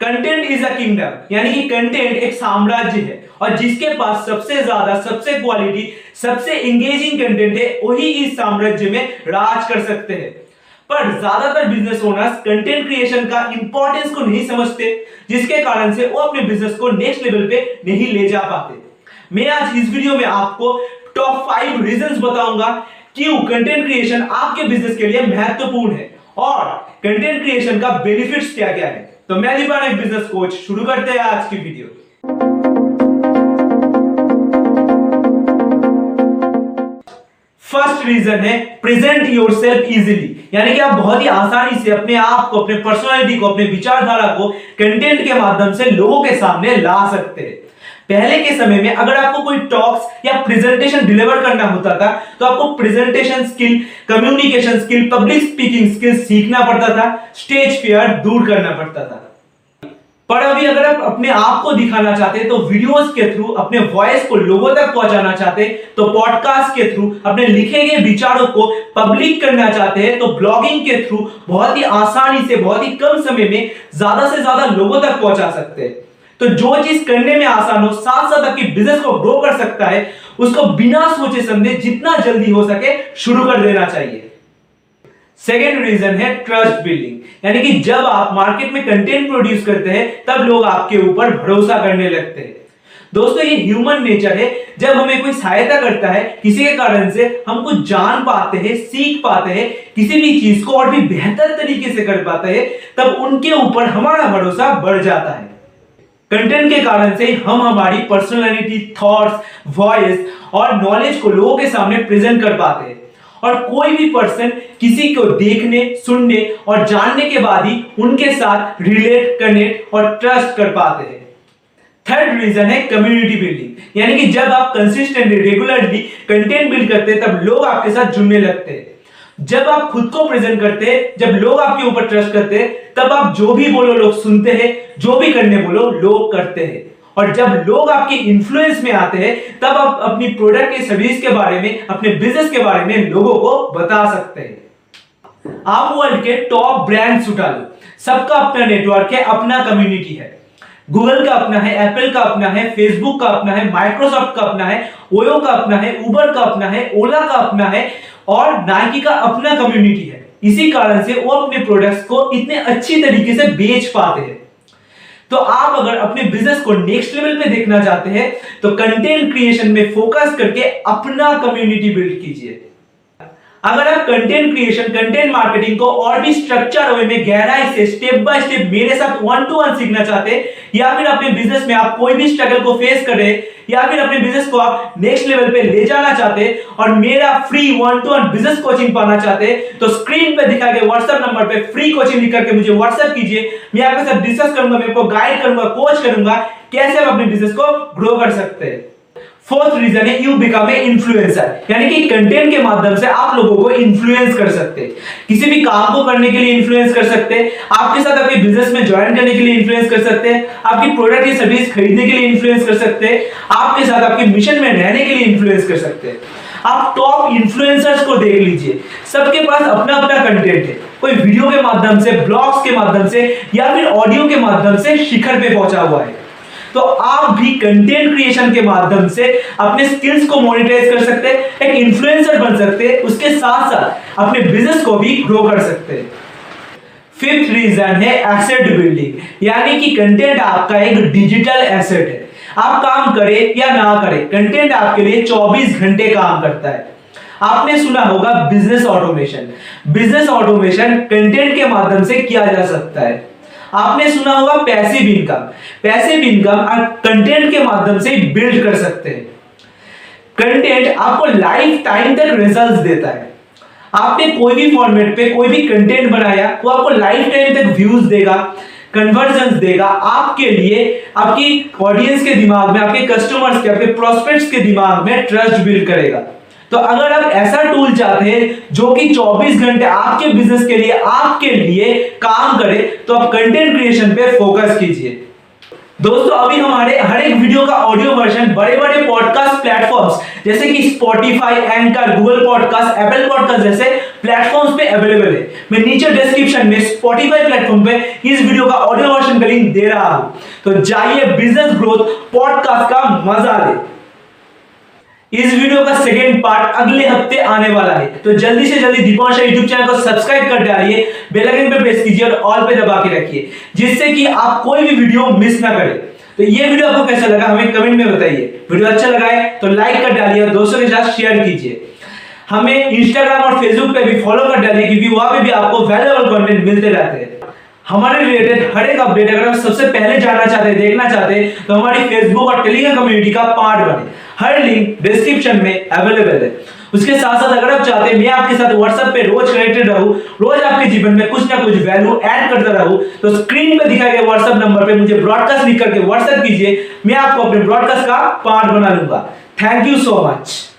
Content is a kingdom यानी कि content एक साम्राज्य है। और जिसके पास सबसे ज़्यादा, सबसे क्वालिटी सबसे एंगेजिंग कंटेंट है, वही इस साम्राज्य में राज कर सकते हैं। पर ज़्यादातर बिज़नेस ओनर्स कंटेंट क्रिएशन का इंपॉर्टेंस को नहीं समझते, जिसके कारण से वो अपने बिज़नेस को नेक्स्ट लेवल पे नहीं ले जा पाते। मैं आज इस वीडियो में आपको टॉप फाइव रीजन बताऊँगा क्यों कंटेंट क्रिएशन आपके बिज़नेस के लिए महत्वपूर्ण है। और कंटेंट क्रिएशन का बेनिफिट्स क्या क्या है? तो मैं दीपान एक बिज़नेस कोच शुरू करते हैं आज की वीडियो फ़र्स्ट रीजन है प्रेजेंट योर सेल्फ इजिली यानी कि आप बहुत ही आसानी से अपने आप को, अपने पर्सनालिटी को, अपने विचारधारा को कंटेंट के माध्यम से लोगों के सामने ला सकते हैं। पहले के समय में अगर आपको कोई टॉक्स या प्रेजेंटेशन डिलीवर करना होता था तो आपको presentation skill communication skill public speaking skill सीखना पड़ता था स्टेज फियर दूर करना पड़ता था। पर अभी अगर आप अपने आप को दिखाना चाहते तो वीडियोस के थ्रू अपने वॉइस को लोगों तक पहुंचाना चाहते तो पॉडकास्ट के थ्रू अपने लिखे गए विचारों को पब्लिक करना चाहते हैं तो ब्लॉगिंग के थ्रू बहुत ही आसानी से, बहुत ही कम समय में ज़्यादा से ज़्यादा लोगों तक पहुँचा सकते। हैं तो जो चीज़ करने में आसान हो साथ साथ आपकी बिज़नेस को ग्रो कर सकता है, उसको बिना सोचे समझे जितना जल्दी हो सके शुरू कर देना चाहिए। सेकेंड रीजन है ट्रस्ट बिल्डिंग यानी कि जब आप मार्केट में कंटेंट प्रोड्यूस करते हैं, तब लोग आपके ऊपर भरोसा करने लगते हैं। दोस्तों, ये ह्यूमन नेचर है। जब हमें कोई सहायता करता है, किसी के कारण से हम कुछ जान पाते हैं, सीख पाते हैं, किसी भी चीज़ को और भी बेहतर तरीके से कर पाते हैं, तब उनके ऊपर हमारा भरोसा बढ़ जाता है। कंटेंट के कारण से हम हमारी पर्सनैलिटी थॉट्स वॉइस और नॉलेज को लोगों के सामने प्रेजेंट कर पाते हैं। और कोई भी पर्सन किसी को देखने, सुनने और जानने के बाद ही उनके साथ रिलेट कनेक्ट और ट्रस्ट कर पाते हैं। थर्ड रीजन है कम्युनिटी बिल्डिंग यानी कि जब आप कंसिस्टेंटली रेगुलरली कंटेंट बिल्ड करते हैं, तब लोग आपके साथ जुड़ने लगते हैं। जब आप खुद को प्रेजेंट करते हैं, जब लोग आपके ऊपर ट्रस्ट करते हैं, तब आप जो भी बोलो लोग सुनते हैं जो भी करने बोलो, लोग करते हैं। और जब लोग आपके इन्फ्लुएंस में आते हैं, तब आप अपनी प्रोडक्ट के सर्विस के बारे में, अपने बिज़नेस के बारे में लोगों को बता सकते हैं। आप वर्ल्ड के टॉप ब्रांड्स उठा लो। सबका अपना नेटवर्क है, अपना कम्युनिटी है। गूगल का अपना है एप्पल का अपना है फेसबुक का अपना है माइक्रोसॉफ्ट का अपना है ओयो का अपना है उबर का अपना है ओला का अपना है और नाइकी का अपना कम्युनिटी है। इसी कारण से वो अपने प्रोडक्ट्स को इतने अच्छी तरीके से बेच पाते हैं। तो आप अगर अपने बिज़नेस को नेक्स्ट लेवल पे देखना चाहते हैं तो कंटेंट क्रिएशन में फोकस करके अपना कम्युनिटी बिल्ड कीजिए। अगर आप कंटेंट क्रिएशन कंटेंट मार्केटिंग को और भी स्ट्रक्चर वे में गहराई से स्टेप बाय स्टेप मेरे साथ वन टू वन सीखना चाहते हैं, या फिर अपने बिज़नेस में आप कोई भी स्ट्रगल को फेस कर रहे या फिर अपने बिज़नेस को आप नेक्स्ट लेवल पे ले जाना चाहते और मेरा free one to one business coaching पाना चाहते तो स्क्रीन पे दिखाए गए व्हाट्सएप नंबर पे फ्री कोचिंग लिख करके मुझे व्हाट्सएप कीजिए। मैं आपके साथ डिस्कस करूँगा मैं आपको गाइड करूँगा कोच करूँगा, कैसे आप अपने बिज़नेस को ग्रो कर सकते हैं। फोर्थ रीजन है यू बिकम ए इन्फ्लुएंसर यानी कि कंटेंट के माध्यम से आप लोगों को इन्फ्लुएंस कर सकते हैं। किसी भी काम को करने के लिए इन्फ्लुएंस कर सकते हैं। आपके साथ आपके बिज़नेस में ज्वाइन करने के लिए इन्फ्लुएंस कर सकते हैं। आपकी प्रोडक्ट या सर्विस खरीदने के लिए इन्फ्लुएंस कर सकते हैं। आपके साथ आपके मिशन में रहने के लिए इन्फ्लुएंस कर सकते हैं। आप टॉप इन्फ्लुएंसर्स को देख लीजिए। सबके पास अपना अपना कंटेंट है। कोई वीडियो के माध्यम से ब्लॉग्स के माध्यम से, या फिर ऑडियो के माध्यम से शिखर पे पहुँचा हुआ है। तो आप भी कंटेंट क्रिएशन के माध्यम से अपने स्किल्स को मोनिटाइज कर सकते हैं, एक इन्फ्लुएंसर बन सकते हैं, उसके साथ साथ अपने बिज़नेस को भी ग्रो कर सकते हैं। फिफ्थ रीजन है एसेट बिल्डिंग यानी कि कंटेंट आपका एक डिजिटल एसेट है। आप काम करें या ना करें कंटेंट आपके लिए 24 घंटे काम करता है। आपने सुना होगा business automation business automation content के माध्यम से किया जा सकता है। आपने सुना होगा पैसिव इनकम। पैसिव इनकम आप कंटेंट के माध्यम से बिल्ड कर सकते हैं। कंटेंट आपको लाइफ टाइम तक रिजल्ट्स देता है। आपने कोई भी फॉर्मेट पे कोई भी कंटेंट बनाया, वो आपको लाइफ टाइम तक व्यूज़ देगा कन्वर्जन देगा। आपके लिए, आपकी ऑडियंस के दिमाग में, आपके कस्टमर्स के, आपके प्रोस्पेक्ट्स के दिमाग में ट्रस्ट बिल्ड करेगा। तो अगर आप ऐसा टूल चाहते हैं जो कि 24 घंटे आपके बिज़नेस के लिए, आपके लिए काम करे तो आप कंटेंट क्रिएशन पे फोकस कीजिए। दोस्तों, अभी हमारे हर एक वीडियो का ऑडियो वर्जन बड़े बड़े पॉडकास्ट प्लेटफॉर्म प्लेटफॉर्म्स जैसे कि Spotify Anchor Google podcast Apple podcast जैसे प्लेटफॉर्म्स पे अवेलेबल है। मैं नीचे डिस्क्रिप्शन में स्पॉटिफाई प्लेटफॉर्म पे इस वीडियो का ऑडियो वर्जन का लिंक दे रहा हूँ। तो जाइए बिज़नेस ग्रोथ पॉडकास्ट का मज़ा ले। इस वीडियो का सेकेंड पार्ट अगले हफ़्ते आने वाला है। तो जल्दी से जल्दी दीपांशा यूट्यूब चैनल को सब्सक्राइब कर डालिए बेल आइकन पे प्रेस कीजिए और ऑल पे दबा के रखिए, जिससे कि आप कोई भी वीडियो मिस ना करें। तो ये वीडियो आपको कैसा लगा हमें कमेंट में बताइए। वीडियो अच्छा लगा है तो लाइक कर डालिए और दोस्तों के साथ शेयर कीजिए। हमें इंस्टाग्राम और फेसबुक पे भी फॉलो कर डालिए, क्योंकि वहाँ पे भी आपको वैल्यूएबल कंटेंट मिलते रहते हैं। हमारे रिलेटेड हर एक अपडेट अगर आप सबसे पहले जानना चाहते हैं, देखना चाहते हैं तो हमारी फेसबुक और टेलीग्राम कम्युनिटी का पार्ट बने। हर लिंक डिस्क्रिप्शन में अवेलेबल है। उसके साथ साथ अगर आप चाहते हैं, मैं आपके साथ व्हाट्सएप पे रोज कनेक्टेड रहूँ, रोज आपके जीवन में कुछ ना कुछ वैल्यू ऐड करता रहूँ तो स्क्रीन पे दिखाए गए व्हाट्सएप नंबर पे मुझे ब्रॉडकास्ट लिख करके व्हाट्सएप कीजिए, मैं आपको अपने ब्रॉडकास्ट का पार्ट बना लूँगा थैंक यू सो मच